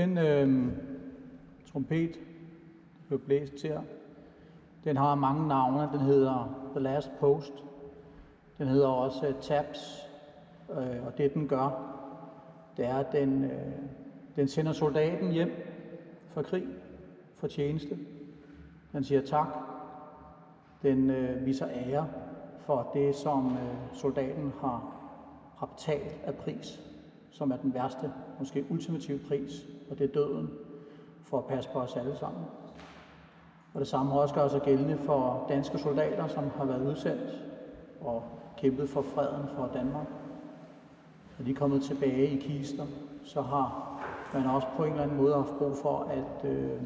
Den øh, trompet, der blev blæst til, den har mange navne. Den hedder The Last Post. Den hedder også uh, Taps. Øh, og det den gør, det er, at den, øh, den sender soldaten hjem fra krig, fra tjeneste. Den siger tak. Den øh, viser ære for det, som øh, soldaten har, har betalt af pris, som er den værste, måske ultimative pris, og det er døden for at passe på os alle sammen. Og det samme har også gør sig gældende for danske soldater, som har været udsendt og kæmpet for freden for Danmark. Når de er kommet tilbage i kister, så har man også på en eller anden måde haft brug for at, øh,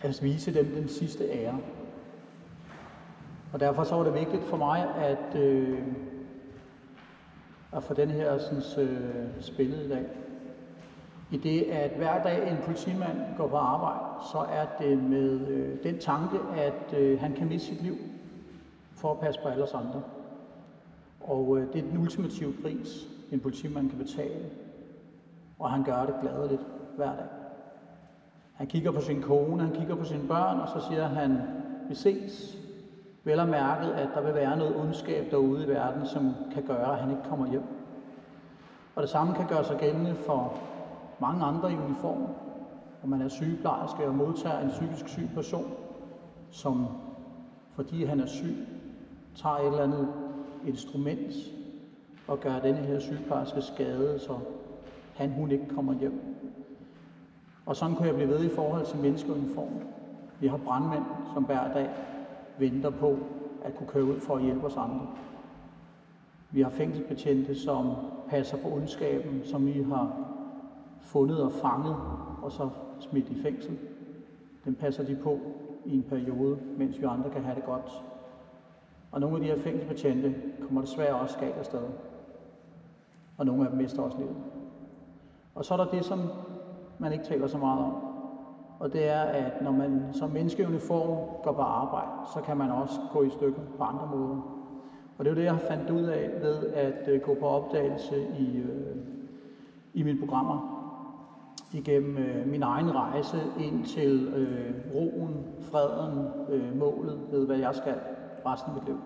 at vise dem den sidste ære. Og derfor så var det vigtigt for mig at, øh, og for den her sådan, øh, spillet i dag. I det, at hver dag en politimand går på arbejde, så er det med øh, den tanke, at øh, han kan miste sit liv for at passe på alle os andre. Og øh, det er den ultimative pris, en politimand kan betale. Og han gør det gladeligt hver dag. Han kigger på sin kone, han kigger på sine børn, og så siger han, vi ses. Vel og mærket, at der vil være noget ondskab derude i verden, som kan gøre, at han ikke kommer hjem. Og det samme kan gøre sig gældende for mange andre i uniform, Om man er sygeplejerske og modtager en psykisk syg person, som fordi han er syg, tager et eller andet instrument og gør denne her sygeplejerske skade, så han hun ikke kommer hjem. Og sådan kunne jeg blive ved i forhold til menneskeuniform. Vi har brandmænd, som hver dag venter på at kunne køre ud for at hjælpe os andre. Vi har fængselsbetjente, som passer på ondskaben, som vi har fundet og fanget, og så smidt i fængsel. Den passer de på i en periode, mens vi andre kan have det godt. Og nogle af de her fængselsbetjente kommer desværre også galt afsted. Og nogle af dem mister også livet. Og så er der det, som man ikke taler så meget om. Og det er, at når man som menneske i uniform går på arbejde, så kan man også gå i stykker på andre måder. Og det er jo det, jeg fandt ud af ved at øh, gå på opdagelse i, øh, i mine programmer igennem øh, min egen rejse ind til øh, roen, freden, øh, målet ved, hvad jeg skal resten af mit liv.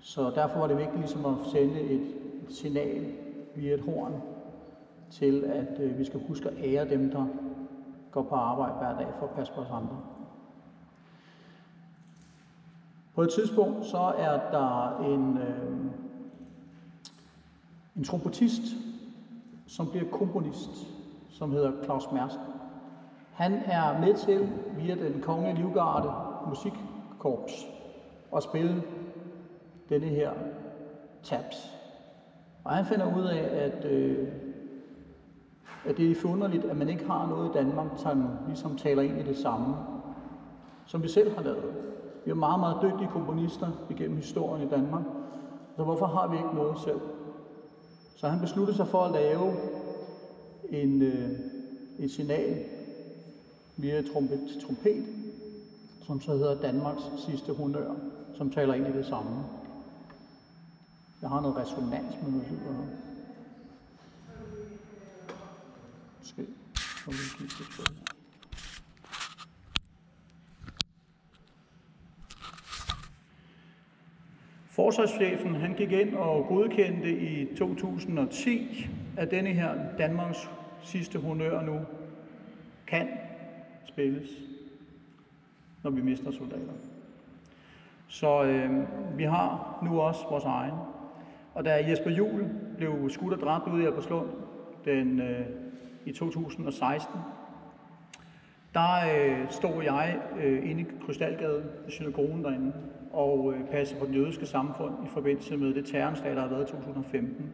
Så derfor var det vigtigt ligesom at sende et, et signal via et horn til, at øh, vi skal huske at ære dem, der går på arbejde hver dag for at passe på os andre. På et tidspunkt så er der en, øh, en trompetist, som bliver komponist som hedder Claus Mærsk. Han er med til, via den kongelige livgarde musikkorps, at spille denne her tabs. Og han finder ud af, at, øh, at det er forunderligt, at man ikke har noget i Danmark, som ligesom taler ind i det samme, som vi selv har lavet. Vi har meget, meget dygtige komponister igennem historien i Danmark, så hvorfor har vi ikke noget selv? Så han besluttede sig for at lave en, øh, et signal via trompet, trompet, som så hedder Danmarks sidste honør, som taler ind i det samme. Jeg har noget resonans med noget lyd her. Måske. Så vil jeg kigge lidt på det. Forsvarschefen han gik ind og godkendte i 2010, at denne her Danmarks sidste honør nu kan spilles, når vi mister soldater. Så øh, vi har nu også vores egen. Og da Jesper Juhl blev skudt og dræbt ude i Alberslund den, øh, i 2016, der øh, stod jeg øh, inde i Krystalgade i synagogen derinde og øh, passede på den jødiske samfund i forbindelse med det terroranslag, der har været i 2015.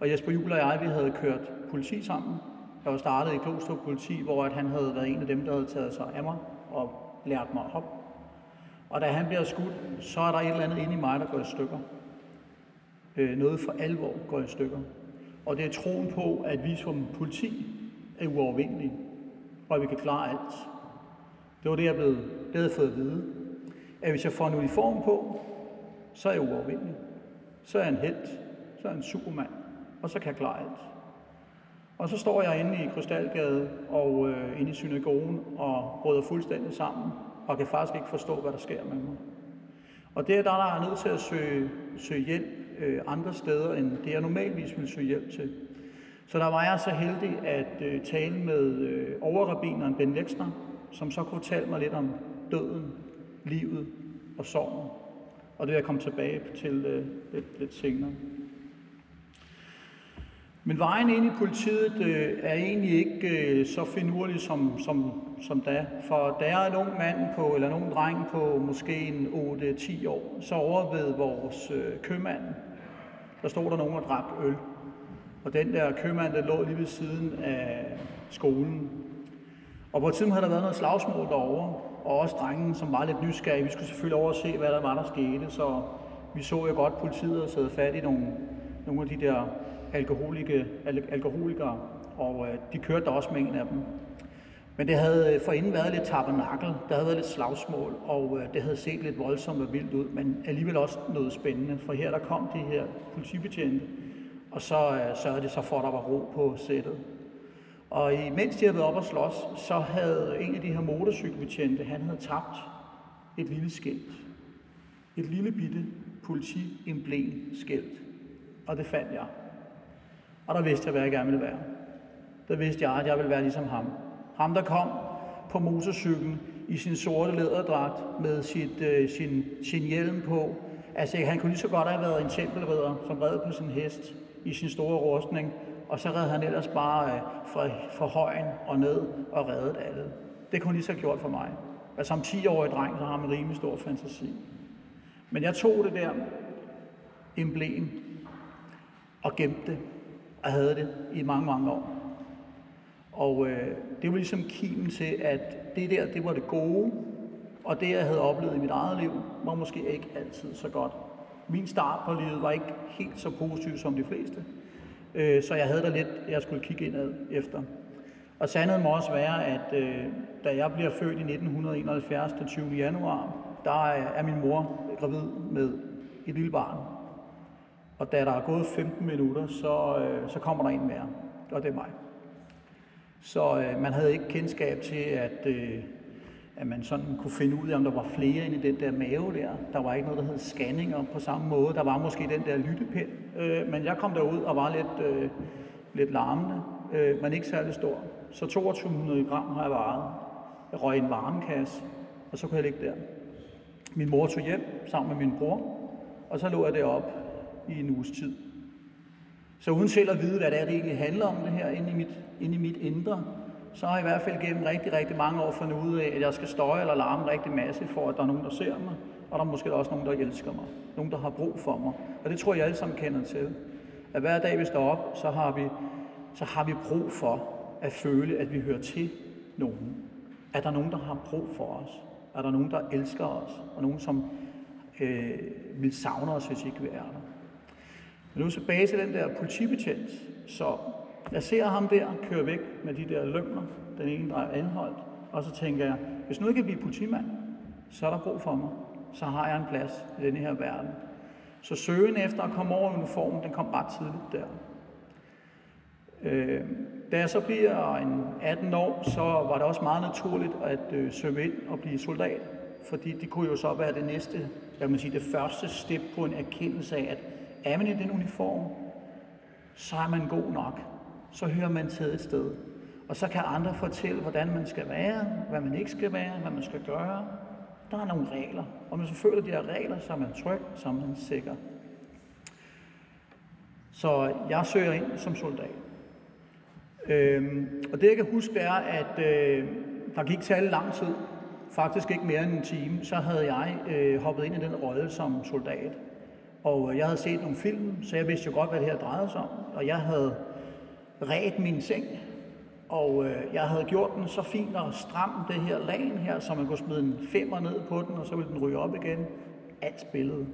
Og Jesper Juhl og jeg, vi havde kørt politi sammen. Jeg var startet i Klostrup politi, hvor at han havde været en af dem, der havde taget sig af mig og lært mig op. Og da han bliver skudt, så er der et eller andet inde i mig, der går i stykker. Øh, noget for alvor går i stykker. Og det er troen på, at vi som politi er uovervindelige, og at vi kan klare alt. Det var det, jeg blev, det havde fået at vide. At hvis jeg får en uniform på, så er jeg uovervindelig. Så er jeg en helt. Så er jeg en supermand. Og så kan jeg klare alt. Og så står jeg inde i Krystalgade og øh, inde i synagogen og bryder fuldstændig sammen og kan faktisk ikke forstå, hvad der sker med mig. Og det er der, der er nødt til at søge, søge hjælp øh, andre steder, end det jeg normalvis ville søge hjælp til. Så der var jeg så heldig at øh, tale med øh, overrabineren Ben Lexner, som så kunne fortælle mig lidt om døden, livet og sorgen. Og det vil jeg komme tilbage til øh, lidt, lidt senere. Men vejen ind i politiet øh, er egentlig ikke øh, så finurlig som, som, som da. For da jeg er en ung mand på, eller en ung dreng på måske en 8-10 år, så over ved vores øh, købmand, der stod der nogen og drak øl. Og den der købmand, der lå lige ved siden af skolen. Og på et tidspunkt havde der været noget slagsmål derovre, og også drengen, som var lidt nysgerrig. Vi skulle selvfølgelig over og se, hvad der var, der skete, så vi så jo godt politiet og sad fat i nogle, nogle af de der alkoholike, al- alkoholikere, og øh, de kørte der også med en af dem. Men det havde øh, forinden været lidt tabernakel, der havde været lidt slagsmål, og øh, det havde set lidt voldsomt og vildt ud, men alligevel også noget spændende, for her der kom de her politibetjente, og så øh, sørgede det så for, at der var ro på sættet. Og imens de havde været op og slås, så havde en af de her motorcykelbetjente, han havde tabt et lille skilt. Et lille bitte politi-emblem skilt. Og det fandt jeg. Og der vidste jeg, hvad jeg gerne ville være. Der vidste jeg, at jeg ville være ligesom ham. Ham, der kom på motorcyklen i sin sorte læderdragt med sit, øh, sin, sin hjelm på. Altså, han kunne lige så godt have været en tempelridder, som red på sin hest i sin store rustning, og så red han ellers bare øh, fra, fra højen og ned og reddet alle. Det kunne han lige så have gjort for mig. Og som 10-årig dreng, så har man rimelig stor fantasi. Men jeg tog det der emblem og gemte det og havde det i mange, mange år. Og øh, det var ligesom kimen til, at det der, det var det gode, og det, jeg havde oplevet i mit eget liv, var måske ikke altid så godt. Min start på livet var ikke helt så positiv som de fleste, øh, så jeg havde da lidt, jeg skulle kigge indad efter. Og sandheden må også være, at øh, da jeg bliver født i 1971, den 20. januar, der er min mor gravid med et lille barn, og da der er gået 15 minutter, så, øh, så kommer der en mere, og det er mig. Så øh, man havde ikke kendskab til, at, øh, at man sådan kunne finde ud af, om der var flere inde i den der mave der. Der var ikke noget, der hed scanninger på samme måde. Der var måske den der lyttepind. Øh, men jeg kom derud og var lidt, øh, lidt larmende, øh, men ikke særlig stor. Så 2200 gram har jeg varet. Jeg røg i en varmekasse, og så kunne jeg ligge der. Min mor tog hjem sammen med min bror, og så lå jeg deroppe i en uges tid. Så uden selv at vide, hvad det er, det egentlig handler om det her inde i mit, inde i mit indre, så har jeg i hvert fald gennem rigtig, rigtig mange år fundet ud af, at jeg skal støje eller larme rigtig masse, for at der er nogen, der ser mig, og der er måske også nogen, der elsker mig. Nogen, der har brug for mig. Og det tror jeg alle sammen kender til. At hver dag vi står op, så har vi, så har vi brug for at føle, at vi hører til nogen. At der er nogen, der har brug for os. Er der nogen, der elsker os. Og nogen, som øh, vil savne os, hvis ikke vi er der. Men nu tilbage til den der politibetjent. Så jeg ser ham der køre væk med de der løgner. Den ene drejer anholdt. Og så tænker jeg, hvis nu ikke kan blive politimand, så er der brug for mig. Så har jeg en plads i denne her verden. Så søgen efter at komme over uniformen, den kom bare tidligt der. Øh, da jeg så bliver en 18 år, så var det også meget naturligt at øh, søge ind og blive soldat. Fordi det kunne jo så være det næste, jeg man sige, det første step på en erkendelse af, at er man i den uniform, så er man god nok. Så hører man til et sted. Og så kan andre fortælle, hvordan man skal være, hvad man ikke skal være, hvad man skal gøre. Der er nogle regler, og hvis man føler de her regler, så er man tryg, så er man sikker. Så jeg søger ind som soldat. Øhm, og det jeg kan huske er, at øh, der gik særlig lang tid, faktisk ikke mere end en time, så havde jeg øh, hoppet ind i den rolle som soldat. Og jeg havde set nogle film, så jeg vidste jo godt, hvad det her drejede sig om. Og jeg havde ret min seng, og øh, jeg havde gjort den så fint og stram, det her lagen her, så man kunne smide en femmer ned på den, og så ville den ryge op igen. Alt spillede.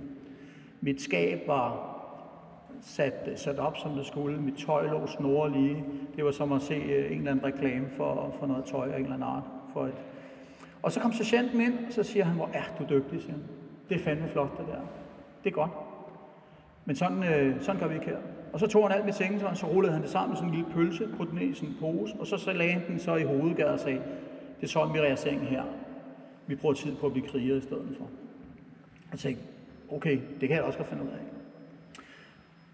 Mit skab var sat, øh, sat op, som det skulle. Mit tøj lå snore lige. Det var som at se øh, en eller anden reklame for, for noget tøj af en eller anden art. For et. Og så kom sergeanten ind, og så siger han, hvor er du dygtig, siger han. Det er fandme flot, det der. Det er godt. Men sådan, øh, sådan gør vi ikke her. Og så tog han alt mit sengetøj, så rullede han det sammen med sådan en lille pølse, på den i sådan en pose, og så, så lagde han den så i hovedgade og sagde, det er sådan, vi rærer sengen her. Vi bruger tid på at blive krigere i stedet for. Og tænkte, okay, det kan jeg også godt finde ud af.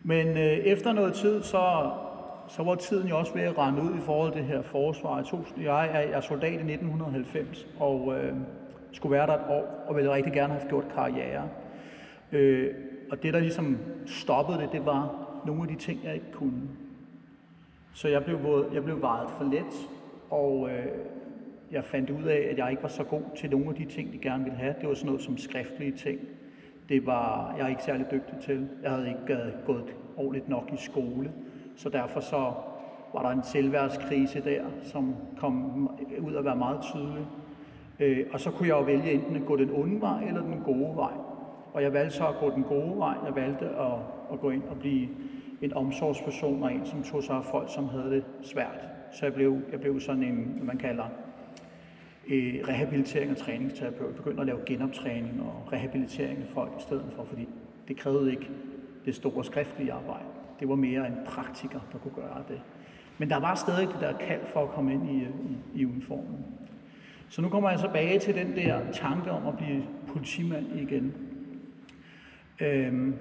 Men øh, efter noget tid, så, så var tiden jo også ved at rende ud i forhold til det her forsvar. Jeg, tog, jeg, er, jeg er soldat i 1990, og øh, skulle være der et år, og ville rigtig gerne have gjort karriere. Øh, og det, der ligesom stoppede det, det var nogle af de ting, jeg ikke kunne. Så jeg blev, jeg blev vejet for let, og øh, jeg fandt ud af, at jeg ikke var så god til nogle af de ting, de gerne ville have. Det var sådan noget som skriftlige ting. Det var jeg ikke særlig dygtig til. Jeg havde ikke uh, gået ordentligt nok i skole, så derfor så var der en selvværdskrise der, som kom ud at være meget tydelig. Øh, og så kunne jeg jo vælge enten at gå den onde vej eller den gode vej. Og jeg valgte så at gå den gode vej. Jeg valgte at, at gå ind og blive en omsorgsperson og en, som tog sig af folk, som havde det svært. Så jeg blev, jeg blev sådan en, hvad man kalder, øh, rehabilitering og træningsterapeut. Begyndte at lave genoptræning og rehabilitering af folk i stedet for, fordi det krævede ikke det store skriftlige arbejde. Det var mere en praktiker, der kunne gøre det. Men der var stadig det der kald for at komme ind i, i, i uniformen. Så nu kommer jeg tilbage til den der tanke om at blive politimand igen. Øhm,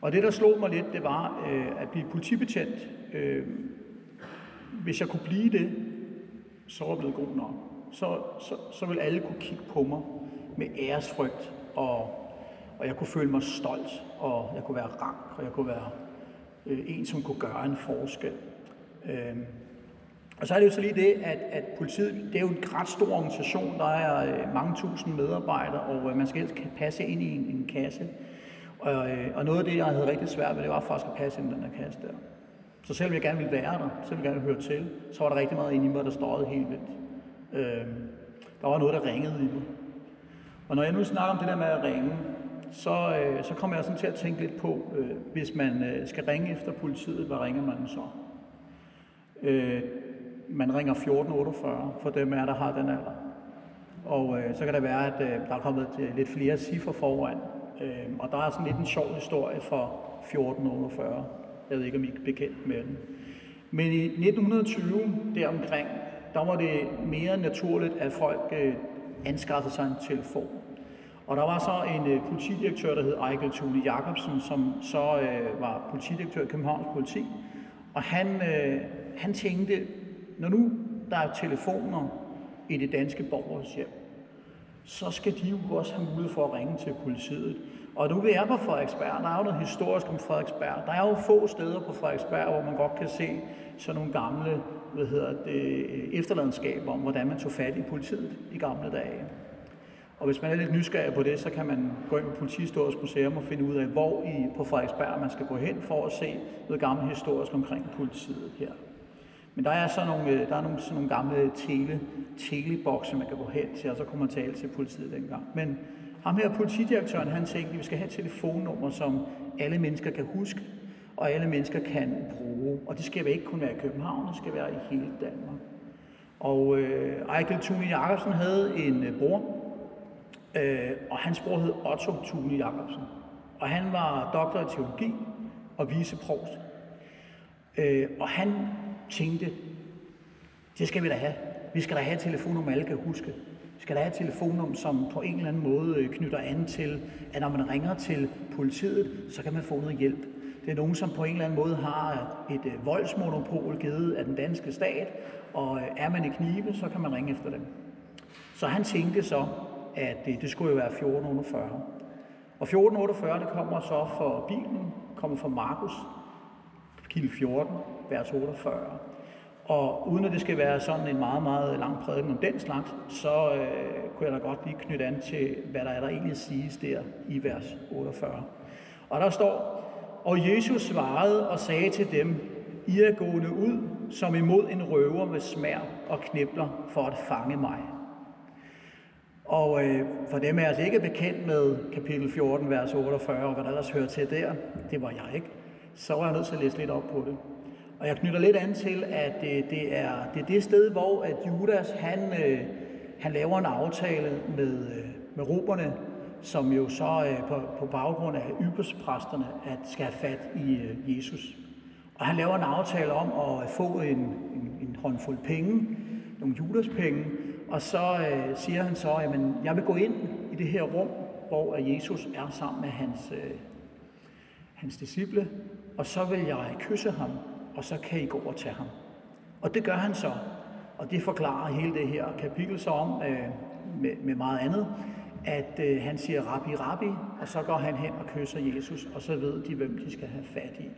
og det, der slog mig lidt, det var øh, at blive politibetjent. Øh, hvis jeg kunne blive det, så var jeg blevet god nok. Så, så, så ville alle kunne kigge på mig med æresfrygt, og, og jeg kunne føle mig stolt, og jeg kunne være rank, og jeg kunne være øh, en, som kunne gøre en forskel. Øh, og så er det jo så lige det, at, at politiet, det er jo en ret stor organisation, der er øh, mange tusind medarbejdere, og øh, man skal helst passe ind i en, en kasse. Og, øh, og noget af det, jeg havde rigtig svært ved, det var faktisk at passe ind i den der kasse der. Så selvom jeg gerne ville være der, selvom jeg gerne ville høre til, så var der rigtig meget inde i mig, der stod helt vildt. Øh, der var noget, der ringede i mig. Og når jeg nu snakker om det der med at ringe, så, øh, så kommer jeg sådan til at tænke lidt på, øh, hvis man øh, skal ringe efter politiet, hvad ringer man så? Øh, man ringer 1448, for dem er, der har den alder. Og øh, så kan det være, at øh, der er kommet øh, lidt flere cifre foran. Øh, og der er sådan lidt en sjov historie for 1448. Jeg ved ikke, om I er bekendt med den. Men i 1920 deromkring, der var det mere naturligt, at folk øh, anskaffede sig en telefon. Og der var så en øh, politidirektør, der hed Ejkel Thule Jacobsen, som så øh, var politidirektør i Københavns Politi. Og han, øh, han tænkte, når nu der er telefoner i det danske borgers hjem, så skal de jo også have mulighed for at ringe til politiet. Og nu vi er på Frederiksberg, der er jo noget historisk om Frederiksberg. Der er jo få steder på Frederiksberg, hvor man godt kan se sådan nogle gamle hvad hedder det, efterladenskaber om, hvordan man tog fat i politiet i gamle dage. Og hvis man er lidt nysgerrig på det, så kan man gå ind på Politihistorisk Museum og finde ud af, hvor i på Frederiksberg man skal gå hen for at se noget gammelt historisk omkring politiet her. Men der er så nogle, øh, der er nogle, sådan nogle gamle tele, telebokse, man kan gå hen til, og så kunne man tale til politiet dengang. Men ham her, politidirektøren, han tænkte, at vi skal have et telefonnummer, som alle mennesker kan huske, og alle mennesker kan bruge. Og det skal ikke kun være i København, det skal være i hele Danmark. Og øh, Ejkel Thune Jacobsen havde en øh, bror, øh, og hans bror hed Otto Thune Jacobsen. Og han var doktor i teologi og viceprovst. Øh, og han tænkte, det skal vi da have. Vi skal da have et telefonnummer, alle kan huske. Vi skal da have et telefonnummer, som på en eller anden måde øh, knytter an til, at når man ringer til politiet, så kan man få noget hjælp. Det er nogen, som på en eller anden måde har et øh, voldsmonopol givet af den danske stat, og øh, er man i knibe, så kan man ringe efter dem. Så han tænkte så, at det, det skulle jo være 1448. Og 1448, det kommer så for Bibelen, kommer fra Markus, kapitel 14, vers 48. Og uden at det skal være sådan en meget, meget lang prædiken om den slags, så øh, kunne jeg da godt lige knytte an til, hvad der er, der egentlig siges der i vers 48. Og der står, og Jesus svarede og sagde til dem, I er gående ud som imod en røver med smær og knibler for at fange mig. Og øh, for dem er altså ikke bekendt med kapitel 14, vers 48, og hvad der ellers hører til der, det var jeg ikke, så var jeg nødt til at læse lidt op på det. Og jeg knytter lidt an til, at det, det, er, det er det sted, hvor at Judas han, øh, han laver en aftale med, øh, med roberne, som jo så øh, på, på baggrund af ypperspræsterne at skal have fat i øh, Jesus. Og han laver en aftale om at øh, få en, en, en håndfuld penge, nogle Judas-penge, og så øh, siger han så, at jeg vil gå ind i det her rum, hvor Jesus er sammen med hans, øh, hans disciple, og så vil jeg kysse ham, og så kan I gå og tage ham. Og det gør han så, og det forklarer hele det her kapitel så om, øh, med, med meget andet, at øh, han siger rabbi, rabbi, og så går han hen og kysser Jesus, og så ved de, hvem de skal have fat i.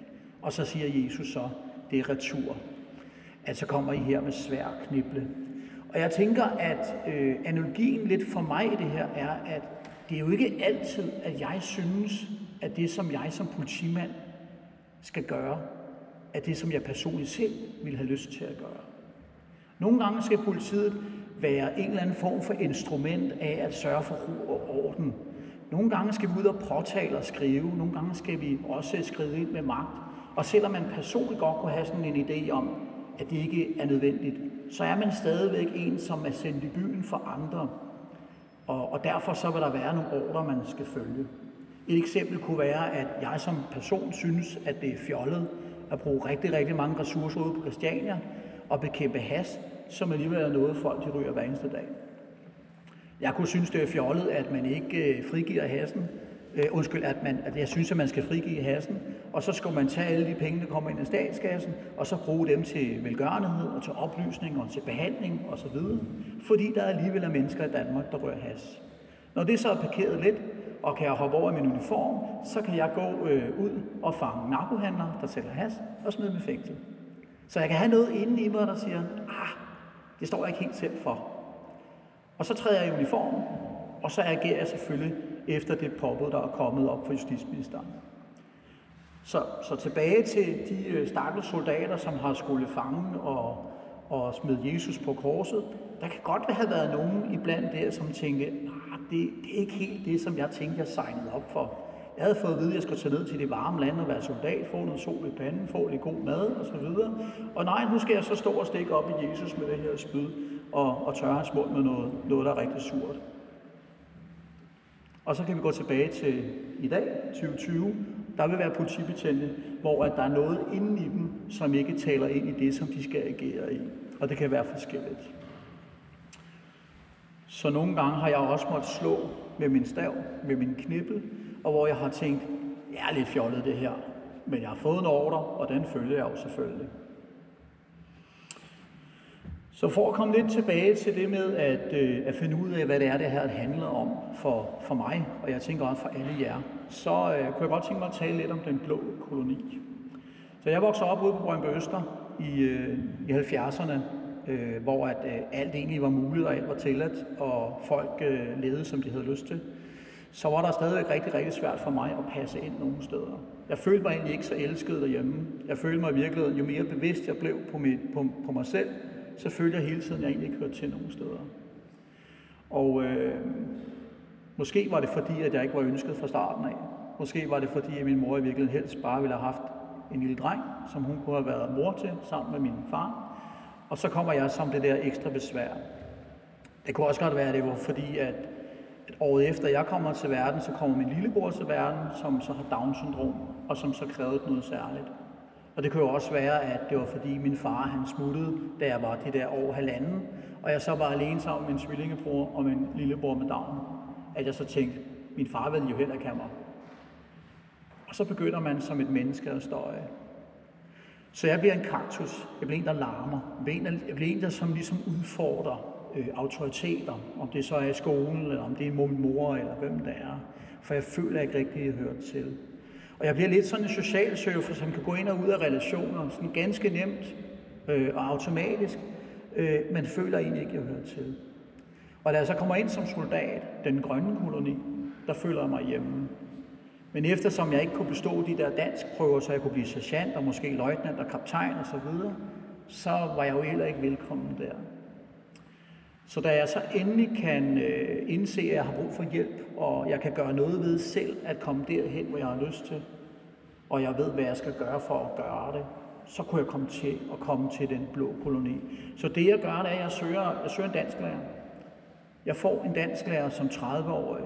Og så siger Jesus så, det er retur. At så kommer I her med svær knible. Og jeg tænker, at øh, analogien lidt for mig i det her er, at det er jo ikke altid, at jeg synes, at det, som jeg som politimand skal gøre, af det, som jeg personligt selv vil have lyst til at gøre. Nogle gange skal politiet være en eller anden form for instrument af at sørge for ro og orden. Nogle gange skal vi ud og påtale og skrive, nogle gange skal vi også skrive ind med magt. Og selvom man personligt godt kunne have sådan en idé om, at det ikke er nødvendigt, så er man stadigvæk en, som er sendt i byen for andre. Og, og derfor så vil der være nogle ordre, man skal følge. Et eksempel kunne være, at jeg som person synes, at det er fjollet at bruge rigtig, rigtig mange ressourcer ude på Christiania og bekæmpe has, som alligevel er noget, folk de ryger hver eneste dag. Jeg kunne synes, det er fjollet, at man ikke øh, frigiver hassen. Øh, undskyld, at, man, at jeg synes, at man skal frigive hassen, og så skal man tage alle de penge, der kommer ind i statskassen, og så bruge dem til velgørenhed og til oplysning og til behandling osv., fordi der alligevel er mennesker i Danmark, der rører has. Når det så er parkeret lidt, og kan jeg hoppe over i min uniform, så kan jeg gå øh, ud og fange narkohandlere, der sælger has, og smide med fængsel. Så jeg kan have noget inde i mig, der siger, ah, det står jeg ikke helt selv for. Og så træder jeg i uniform, og så agerer jeg selvfølgelig efter det påbud, der er kommet op fra justitsministeren. Så, så tilbage til de øh, stakkels soldater, som har skulle fange og, og smide Jesus på korset. Der kan godt have været nogen iblandt der, som tænkte, det, det er ikke helt det, som jeg tænkte, jeg signede op for. Jeg havde fået at vide, at jeg skulle tage ned til det varme land og være soldat, få noget sol i panden, få lidt god mad og så videre. Og nej, nu skal jeg så stå og stikke op i Jesus med det her spyd og, og tørre hans mund med noget, noget, der er rigtig surt. Og så kan vi gå tilbage til i dag, 2020. Der vil være politibetjente, hvor at der er noget inde i dem, som ikke taler ind i det, som de skal agere i. Og det kan være forskelligt. Så nogle gange har jeg også måttet slå med min stav, med min knippel, og hvor jeg har tænkt, jeg er lidt fjollet det her, men jeg har fået en ordre, og den følger jeg jo selvfølgelig. Så for at komme lidt tilbage til det med at, øh, at finde ud af, hvad det er, det her handler om for, for mig, og jeg tænker også for alle jer, så øh, kunne jeg godt tænke mig at tale lidt om den blå koloni. Så jeg voksede op ude på Brøndby Øster i, øh, i 70'erne, øh, hvor at, øh, alt egentlig var muligt og alt var tilladt, og folk øh, levede, som de havde lyst til så var der stadigvæk rigtig, rigtig svært for mig at passe ind nogle steder. Jeg følte mig egentlig ikke så elsket derhjemme. Jeg følte mig i virkeligheden, jo mere bevidst jeg blev på, mit, på, på mig selv, så følte jeg hele tiden, at jeg egentlig ikke hørte til nogen steder. Og øh, måske var det fordi, at jeg ikke var ønsket fra starten af. Måske var det fordi, at min mor i virkeligheden helst bare ville have haft en lille dreng, som hun kunne have været mor til, sammen med min far. Og så kommer jeg som det der ekstra besvær. Det kunne også godt være, at det var fordi, at året efter jeg kommer til verden, så kommer min lillebror til verden, som så har Down-syndrom, og som så krævede noget særligt. Og det kunne jo også være, at det var fordi min far han smuttede, da jeg var det der år halvanden, og jeg så var alene sammen med min tvillingebror og min lillebror med Down. At jeg så tænkte, min far ville jo heller ikke have mig. Og så begynder man som et menneske at støje. Så jeg bliver en kaktus. Jeg bliver en, der larmer. Jeg bliver en, der, jeg bliver en, der som ligesom udfordrer øh, autoriteter. Om det så er i skolen, eller om det er min mor, eller hvem det er. For jeg føler jeg ikke rigtig, jeg hører til. Og jeg bliver lidt sådan en social surfer, som kan gå ind og ud af relationer, sådan ganske nemt øh, og automatisk, øh, men føler egentlig ikke, at jeg hører til. Og da jeg så kommer ind som soldat, den grønne koloni, der føler jeg mig hjemme. Men eftersom jeg ikke kunne bestå de der danskprøver, så jeg kunne blive sergeant og måske løjtnant og kaptajn og så videre, så var jeg jo heller ikke velkommen der. Så da jeg så endelig kan øh, indse, at jeg har brug for hjælp, og jeg kan gøre noget ved selv at komme derhen, hvor jeg har lyst til, og jeg ved, hvad jeg skal gøre for at gøre det, så kunne jeg komme til at komme til den blå koloni. Så det jeg gør, det er, at jeg søger, jeg søger en dansklærer. Jeg får en dansklærer som 30-årig,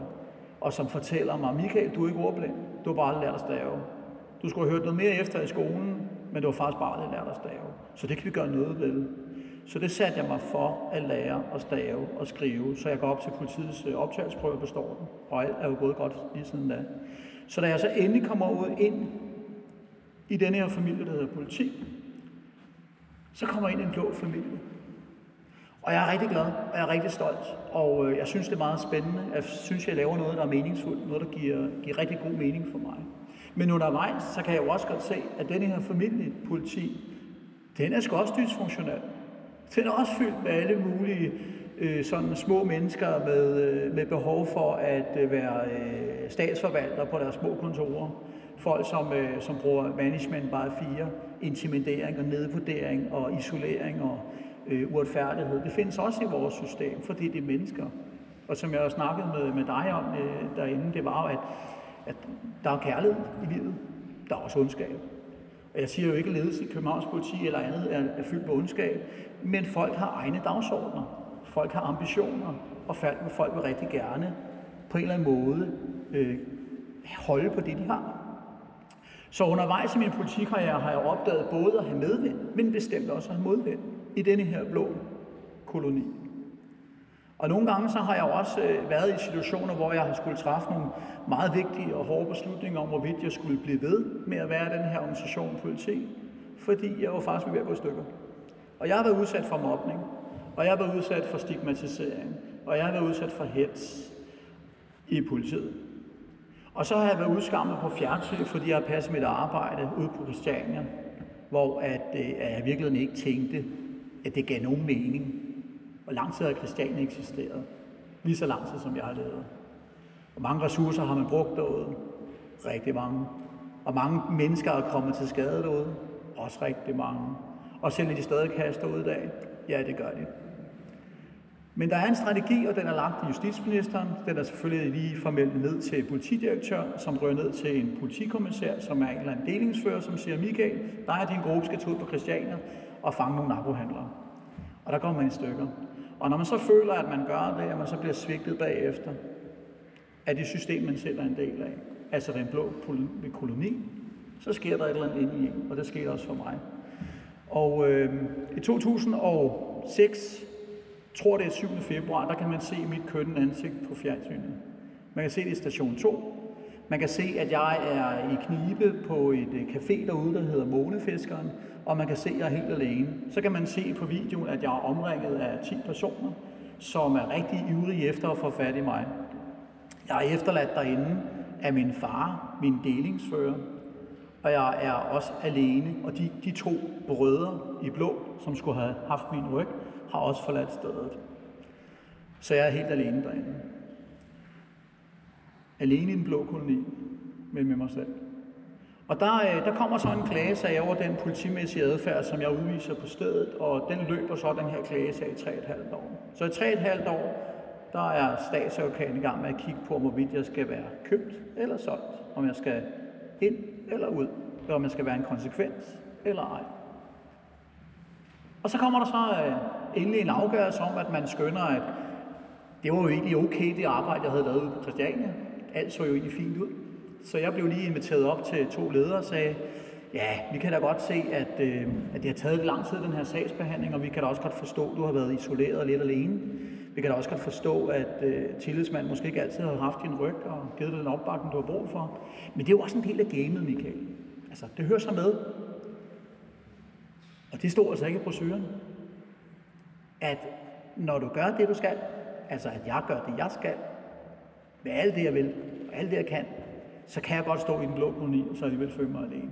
og som fortæller mig, Michael, du er ikke ordblind, du har bare aldrig lært at stave. Du skulle have hørt noget mere efter i skolen, men du har faktisk bare aldrig lært at stave. Så det kan vi gøre noget ved. Så det satte jeg mig for at lære at stave og skrive, så jeg går op til politiets øh, optagelsesprøve på den, og alt er jo gået godt lige siden da. Så da jeg så endelig kommer ud ind i denne her familie, der hedder politi, så kommer jeg ind i en blå familie. Og jeg er rigtig glad, og jeg er rigtig stolt, og øh, jeg synes, det er meget spændende. Jeg synes, jeg laver noget, der er meningsfuldt, noget, der giver, giver rigtig god mening for mig. Men undervejs, så kan jeg jo også godt se, at denne her familiepoliti, den er sgu også dysfunktionel. Den er også fyldt med alle mulige øh, sådan små mennesker med, øh, med behov for at øh, være øh, statsforvalter på deres små kontorer. Folk, som, øh, som bruger management bare fire, intimidering og nedvurdering og isolering og øh, uretfærdighed. Det findes også i vores system, fordi det er mennesker. Og som jeg har snakket med, med dig om øh, derinde, det var jo, at, at der er kærlighed i livet. Der er også ondskab. Og jeg siger jo ikke, at ledelse i Københavns politi eller andet er, er fyldt med ondskab, men folk har egne dagsordner. Folk har ambitioner, og folk vil rigtig gerne på en eller anden måde øh, holde på det, de har. Så undervejs i min politikkarriere har jeg opdaget både at have medvind, men bestemt også at have modvind i denne her blå koloni. Og nogle gange så har jeg også øh, været i situationer, hvor jeg har skulle træffe nogle meget vigtige og hårde beslutninger om, hvorvidt jeg skulle blive ved med at være den her organisation politi, fordi jeg var faktisk ved at gå i stykker. Og jeg har været udsat for mobning, og jeg har været udsat for stigmatisering, og jeg har været udsat for hets i politiet. Og så har jeg været udskammet på fjernsyn, fordi jeg har passet mit arbejde ude på Christiania, hvor at, øh, at jeg virkelig ikke tænkte, at det gav nogen mening. Hvor lang tid har Christiania eksisteret? Lige så lang tid, som jeg har levet. Hvor mange ressourcer har man brugt derude? Rigtig mange. Og mange mennesker er kommet til skade derude? Også rigtig mange. Og selv de stadig kaster ud i dag? Ja, det gør de. Men der er en strategi, og den er lagt i justitsministeren. Den er selvfølgelig lige formelt ned til politidirektør, som rører ned til en politikommissær, som er en eller anden delingsfører, som siger, Michael, der og din gruppe skal tage ud på Christiania og fange nogle narkohandlere. Og der går man i stykker. Og når man så føler, at man gør det, at man så bliver svigtet bagefter af det system, man selv er en del af, altså den blå koloni, så sker der et eller andet ind i en, og det sker også for mig. Og øh, i 2006 tror det er 7. februar, der kan man se mit kønne ansigt på fjernsynet. Man kan se det i station 2. Man kan se, at jeg er i knibe på et øh, café derude, der hedder Månefiskeren, og man kan se, at jeg er helt alene. Så kan man se på videoen, at jeg er omringet af 10 personer, som er rigtig ivrige efter at få fat i mig. Jeg er efterladt derinde af min far, min delingsfører, og jeg er også alene. Og de, de to brødre i blå, som skulle have haft min ryg, har også forladt stedet. Så jeg er helt alene derinde. Alene i en blå koloni, men med mig selv. Og der, øh, der kommer så en klagesag over den politimæssige adfærd, som jeg udviser på stedet, og den løber så den her klagesag i 3,5 år. Så i 3,5 år, der er statsadvokaten i gang med at kigge på, hvorvidt jeg skal være købt eller solgt, om jeg skal ind eller ud, eller om jeg skal være en konsekvens eller ej. Og så kommer der så øh, endelig en afgørelse om, at man skønner, at det var jo egentlig okay, det arbejde, jeg havde lavet på Christiania. Alt så jo egentlig fint ud. Så jeg blev lige inviteret op til to ledere og sagde, ja, vi kan da godt se, at, øh, at det har taget lang tid, den her sagsbehandling, og vi kan da også godt forstå, at du har været isoleret lidt alene. Vi kan da også godt forstå, at øh, tillidsmanden måske ikke altid har haft din ryg og givet dig den opbakning, du har brug for. Men det er jo også en del af gamet, Michael. Altså, det hører sig med. Og det står altså ikke i brosyren. At når du gør det, du skal, altså at jeg gør det, jeg skal, med alt det, jeg vil, og alt det, jeg kan, så kan jeg godt stå i den blå koloni, og så alligevel føle mig alene.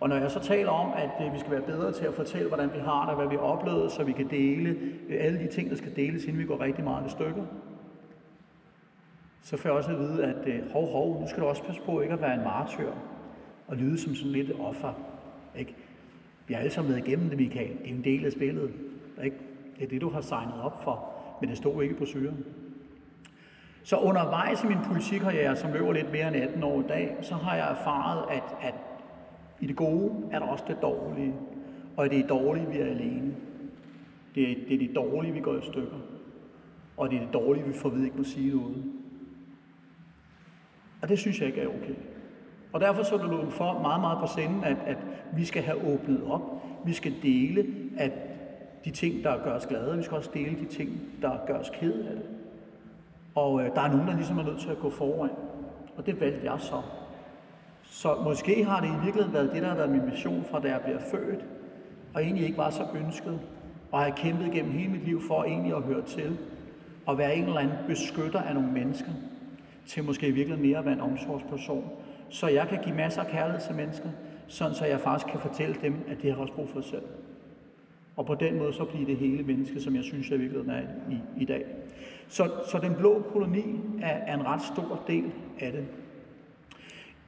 Og når jeg så taler om, at øh, vi skal være bedre til at fortælle, hvordan vi har det, hvad vi oplevede, så vi kan dele øh, alle de ting, der skal deles, inden vi går rigtig meget i stykker, så får jeg også at vide, at øh, hov, hov, nu skal du også passe på ikke at være en martyr og lyde som sådan lidt offer. Ikke? Vi har alle sammen været igennem det, Michael. Det er en del af spillet. Ikke? Det er det, du har signet op for, men det stod ikke på syren. Så undervejs i min politikkarriere, som løber lidt mere end 18 år i dag, så har jeg erfaret, at, at i det gode er der også det dårlige, og i det dårlige, vi er alene. Det er, det er det dårlige, vi går i stykker, og det er det dårlige, vi får ved ikke må sige noget. Og det synes jeg ikke er okay. Og derfor så det det for meget, meget på senden, at, at vi skal have åbnet op. Vi skal dele at de ting, der gør os glade. Vi skal også dele de ting, der gør os kede af det. Og øh, der er nogen, der ligesom er nødt til at gå foran. Og det valgte jeg så. Så måske har det i virkeligheden været det, der har været min mission fra da jeg blev født, og egentlig ikke var så ønsket, og har kæmpet gennem hele mit liv for egentlig at høre til, og være en eller anden beskytter af nogle mennesker, til måske i virkeligheden mere at være en omsorgsperson, så jeg kan give masser af kærlighed til mennesker, sådan så jeg faktisk kan fortælle dem, at de har også brug for sig selv. Og på den måde så bliver det hele menneske, som jeg synes, jeg virkelig er i, i dag. Så, så den blå koloni er, er en ret stor del af det.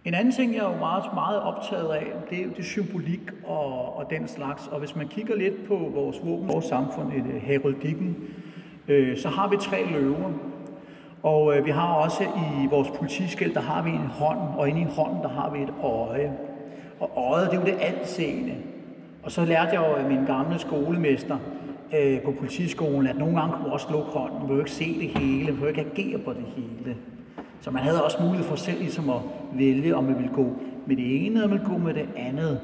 En anden ting, jeg er jo meget, meget optaget af, det er jo det symbolik og, og den slags. Og hvis man kigger lidt på vores våben, vores samfund, i heraldikken, øh, så har vi tre løver. Og øh, vi har også i vores politiskæld, der har vi en hånd, og inde i hånden, der har vi et øje. Og øjet, det er jo det altseende. Og så lærte jeg jo af min gamle skolemester øh, på politiskolen, at nogle gange kunne også lukke hånden. Man kunne ikke se det hele, man kunne ikke agere på det hele. Så man havde også mulighed for selv ligesom at vælge, om man ville gå med det ene, eller man ville gå med det andet.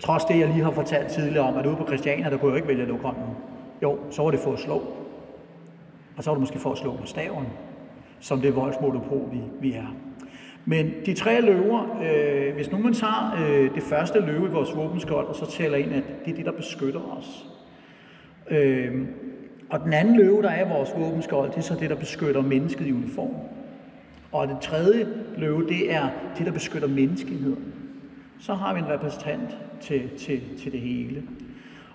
Trods det, jeg lige har fortalt tidligere om, at ude på Christiania, der kunne jeg ikke vælge at lukke hånden. Jo, så var det for at slå. Og så var det måske for at slå med staven, som det voldsmonopol, vi, vi er. Men de tre løver, øh, hvis nu man tager øh, det første løve i vores våbenskjold, og så tæller ind, at det er det, der beskytter os. Øh, og den anden løve, der er i vores våbenskjold, det er så det, der beskytter mennesket i uniform. Og det tredje løve, det er det, der beskytter menneskeheden. Så har vi en repræsentant til, til, til det hele.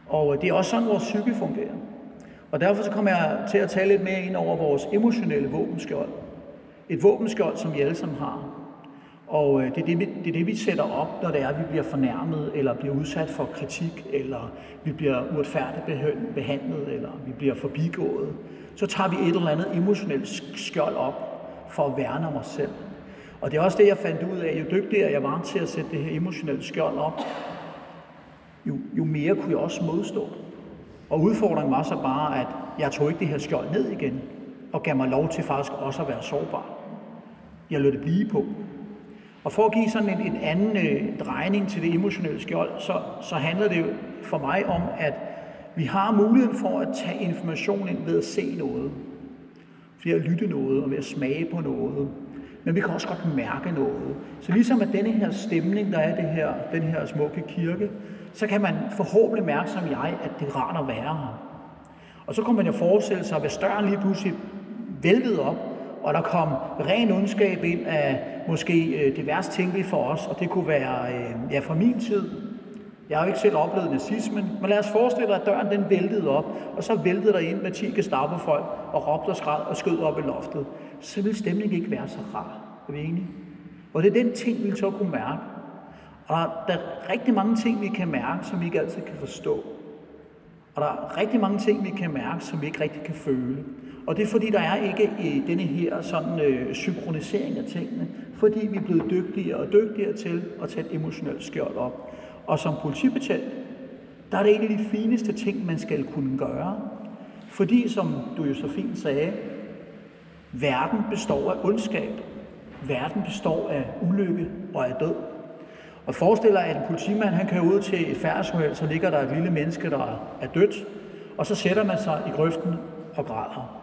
Og øh, det er også sådan, vores psyke fungerer. Og derfor så kommer jeg til at tale lidt mere ind over vores emotionelle våbenskjold. Et våbenskjold, som vi alle sammen har. Og øh, det er det, vi, det er det, vi sætter op, når det er, at vi bliver fornærmet, eller bliver udsat for kritik, eller vi bliver uretfærdigt behandlet, eller vi bliver forbigået. Så tager vi et eller andet emotionelt skjold op for at værne om os selv. Og det er også det, jeg fandt ud af. Jo dygtigere jeg var til at sætte det her emotionelle skjold op, jo, jo mere kunne jeg også modstå. Og udfordringen var så bare, at jeg tog ikke det her skjold ned igen, og gav mig lov til faktisk også at være sårbar. Jeg lod det blive på. Og for at give sådan en, en anden øh, drejning til det emotionelle skjold, så, så handler det jo for mig om, at vi har muligheden for at tage information ind ved at se noget, ved at lytte noget og ved at smage på noget. Men vi kan også godt mærke noget. Så ligesom at denne her stemning, der er det her, den her smukke kirke, så kan man forhåbentlig mærke som jeg, at det er rart at være her. Og så kan man jo forestille sig, at hvis døren lige pludselig væltede op, og der kom ren ondskab ind af måske øh, det værste tænkelige for os, og det kunne være øh, ja, fra min tid. Jeg har jo ikke selv oplevet nazismen, men lad os forestille dig, at døren den væltede op, og så væltede der ind med 10 Gestapo-folk og råbte og skræd og skød op i loftet. Så ville stemningen ikke være så rar. Er vi enige? Og det er den ting, vi så kunne mærke. Og der er rigtig mange ting, vi kan mærke, som vi ikke altid kan forstå. Og der er rigtig mange ting, vi kan mærke, som vi ikke rigtig kan føle. Og det er fordi, der er ikke i denne her sådan, øh, synkronisering af tingene, fordi vi er blevet dygtigere og dygtigere til at tage et emotionelt skjold op. Og som politibetjent, der er det en af de fineste ting, man skal kunne gøre. Fordi, som du jo så fint sagde, verden består af ondskab. Verden består af ulykke og af død. Og forestil dig, at en politimand han kører ud til et færdsuheld, så ligger der et lille menneske, der er dødt, og så sætter man sig i grøften og græder.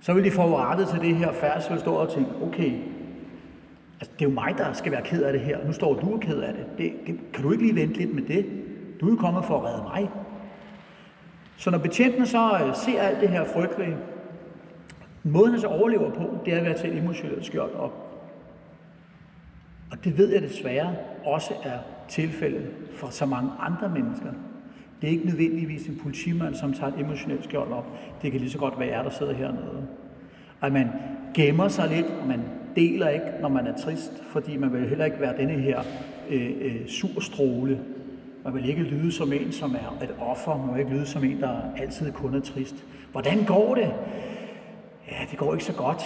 Så vil de få til det her færdsuheld stå og tænke, okay, Altså, det er jo mig, der skal være ked af det her, nu står du og ked af det. det, det kan du ikke lige vente lidt med det? Du er jo kommet for at redde mig. Så når betjentene så øh, ser alt det her frygtelige, måden han så overlever på, det er ved at til et emotionelt skjold op. Og det ved jeg desværre også er tilfældet for så mange andre mennesker. Det er ikke nødvendigvis en politimand, som tager et emotionelt skjold op. Det kan lige så godt være jer, der sidder hernede. At man gemmer sig lidt, og man deler ikke, når man er trist, fordi man vil heller ikke være denne her øh, øh, surstråle. Man vil ikke lyde som en, som er et offer. Man vil ikke lyde som en, der altid kun er trist. Hvordan går det? Ja, det går ikke så godt.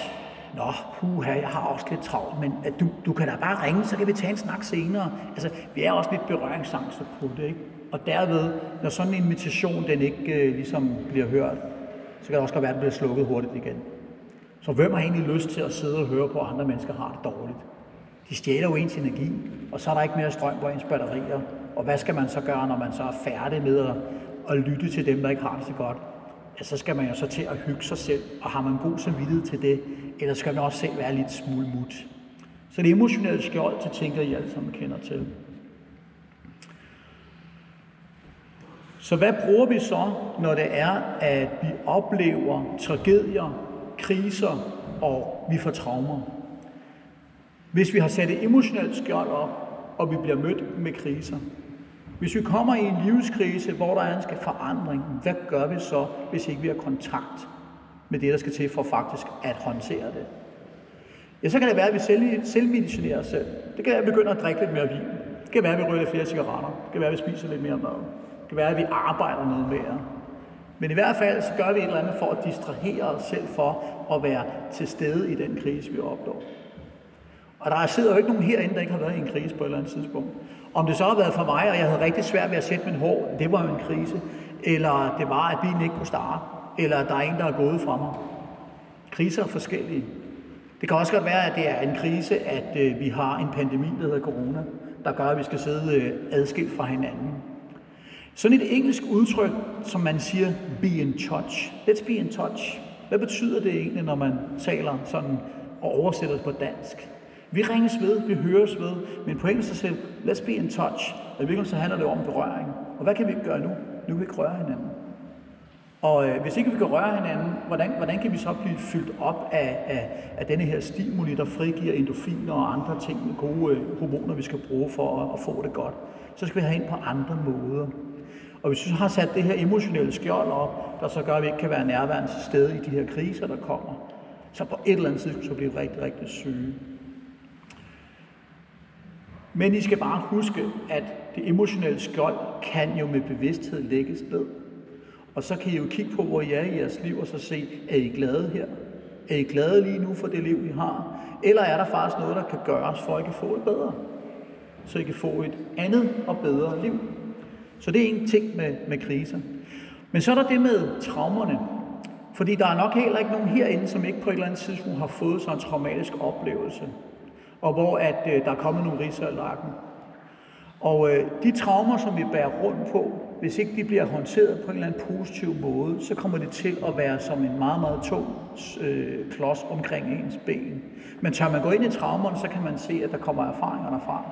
Nå, puha, jeg har også lidt travlt, men at du, du kan da bare ringe, så kan vi tage en snak senere. Altså, vi er også lidt berøringsangste på det, ikke? Og derved, når sådan en invitation, den ikke øh, ligesom bliver hørt, så kan det også godt være, at den bliver slukket hurtigt igen. Så hvem har egentlig lyst til at sidde og høre på, at andre mennesker har det dårligt? De stjæler jo ens energi, og så er der ikke mere strøm på ens batterier. Og hvad skal man så gøre, når man så er færdig med at, at lytte til dem, der ikke har det så godt? At så skal man jo så til at hygge sig selv, og har man god samvittighed til det, eller skal man også selv være lidt smule mut. Så det emotionelle skjold, det tænker I alle sammen kender til. Så hvad bruger vi så, når det er, at vi oplever tragedier, kriser og vi får traumer? Hvis vi har sat et emotionelt skjold op, og vi bliver mødt med kriser. Hvis vi kommer i en livskrise, hvor der er en forandring, hvad gør vi så, hvis ikke vi har kontakt med det, der skal til for faktisk at håndtere det? Ja, så kan det være, at vi selv, selvmedicinerer os selv. Det kan være, at vi begynder at drikke lidt mere vin. Det kan være, at vi ryger lidt flere cigaretter. Det kan være, at vi spiser lidt mere mad. Det kan være, at vi arbejder noget mere. Men i hvert fald, så gør vi et eller andet for at distrahere os selv for at være til stede i den krise, vi opnår. Og der sidder jo ikke nogen herinde, der ikke har været i en krise på et eller andet tidspunkt. Om det så har været for mig, og jeg havde rigtig svært ved at sætte min hår, det var jo en krise. Eller det var, at bilen ikke kunne starte. Eller at der er en, der er gået fra mig. Kriser er forskellige. Det kan også godt være, at det er en krise, at øh, vi har en pandemi, der hedder corona, der gør, at vi skal sidde øh, adskilt fra hinanden. Sådan et engelsk udtryk, som man siger, be in touch. Let's be in touch. Hvad betyder det egentlig, når man taler sådan og oversætter det på dansk? Vi ringes ved, vi høres ved, men på engelsk selv, let's be in touch. Og i virkeligheden så handler det om berøring. Og hvad kan vi gøre nu? Nu kan vi ikke røre hinanden. Og øh, hvis ikke vi kan røre hinanden, hvordan, hvordan kan vi så blive fyldt op af, af, af denne her stimuli, der frigiver endorfiner og andre ting, gode øh, hormoner, vi skal bruge for at, at få det godt? Så skal vi have ind på andre måder. Og hvis vi så har sat det her emotionelle skjold op, der så gør, at vi ikke kan være nærværende til stede i de her kriser, der kommer, så på et eller andet tidspunkt så bliver vi rigtig, rigtig syge. Men I skal bare huske, at det emotionelle skjold kan jo med bevidsthed lægges ned. Og så kan I jo kigge på, hvor I er i jeres liv, og så se, er I glade her? Er I glade lige nu for det liv, I har? Eller er der faktisk noget, der kan gøres, for at I kan få det bedre? Så I kan få et andet og bedre liv. Så det er en ting med, med kriser. Men så er der det med traumerne. Fordi der er nok heller ikke nogen herinde, som ikke på et eller andet tidspunkt har fået sådan en traumatisk oplevelse og hvor at, øh, der er kommet nogle riser i lakken. Og øh, de traumer, som vi bærer rundt på, hvis ikke de bliver håndteret på en eller anden positiv måde, så kommer det til at være som en meget, meget tung øh, klods omkring ens ben. Men tør man gå ind i traumerne, så kan man se, at der kommer erfaringer derfra.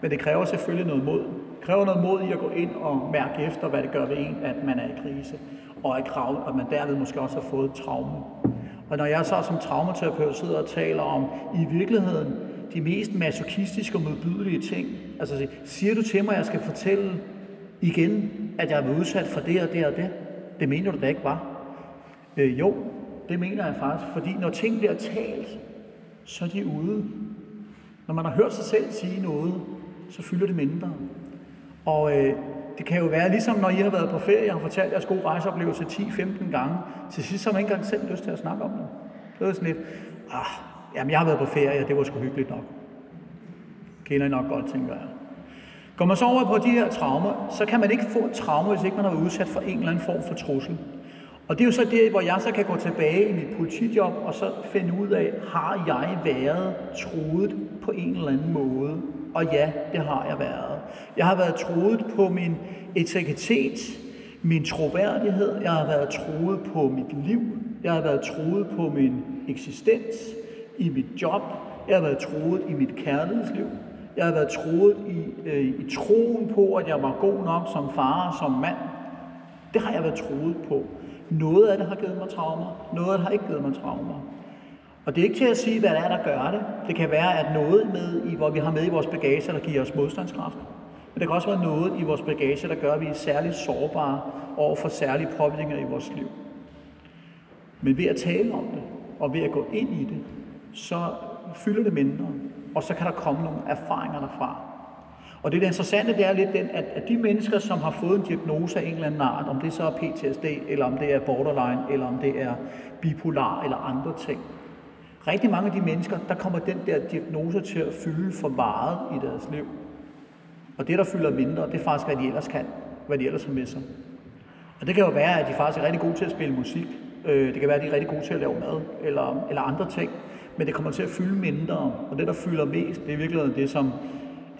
Men det kræver selvfølgelig noget mod. Det kræver noget mod i at gå ind og mærke efter, hvad det gør ved en, at man er i krise, og at, krav, at man derved måske også har fået traume. Og når jeg så som traumaterapeut sidder og taler om i virkeligheden, de mest masochistiske og modbydelige ting. Altså, siger du til mig, at jeg skal fortælle igen, at jeg er udsat for det og det og det? Det mener du da ikke var? Øh, jo, det mener jeg faktisk, fordi når ting bliver talt, så er de ude. Når man har hørt sig selv sige noget, så fylder det mindre. Og øh, det kan jo være ligesom, når I har været på ferie og har fortalt jeres gode rejseoplevelse 10-15 gange. Til sidst har man ikke engang selv lyst til at snakke om det. Det er sådan lidt, ah, Jamen, jeg har været på ferie, og det var sgu hyggeligt nok. Kender I nok godt, tænker jeg. Går man så over på de her traumer, så kan man ikke få et traume, hvis ikke man har været udsat for en eller anden form for trussel. Og det er jo så det, hvor jeg så kan gå tilbage i mit politijob og så finde ud af, har jeg været truet på en eller anden måde? Og ja, det har jeg været. Jeg har været truet på min integritet, min troværdighed, jeg har været truet på mit liv, jeg har været truet på min eksistens, i mit job. Jeg har været troet i mit kærlighedsliv. Jeg har været troet i, øh, i troen på, at jeg var god nok som far og som mand. Det har jeg været troet på. Noget af det har givet mig traumer, noget af det har ikke givet mig traumer. Og det er ikke til at sige, hvad det er, der gør det. Det kan være, at noget med, i, hvor vi har med i vores bagage, der giver os modstandskraft. Men det kan også være noget i vores bagage, der gør, at vi er særligt sårbare over for særlige påvirkninger i vores liv. Men ved at tale om det, og ved at gå ind i det, så fylder det mindre, og så kan der komme nogle erfaringer derfra. Og det, der interessante, det er lidt den, at, at de mennesker, som har fået en diagnose af en eller anden art, om det så er PTSD, eller om det er borderline, eller om det er bipolar, eller andre ting, rigtig mange af de mennesker, der kommer den der diagnose til at fylde for meget i deres liv. Og det, der fylder mindre, det er faktisk, hvad de ellers kan, hvad de ellers har med sig. Og det kan jo være, at de faktisk er rigtig gode til at spille musik. Øh, det kan være, at de er rigtig gode til at lave mad, eller, eller andre ting. Men det kommer til at fylde mindre. Og det, der fylder mest, det er virkelig det, som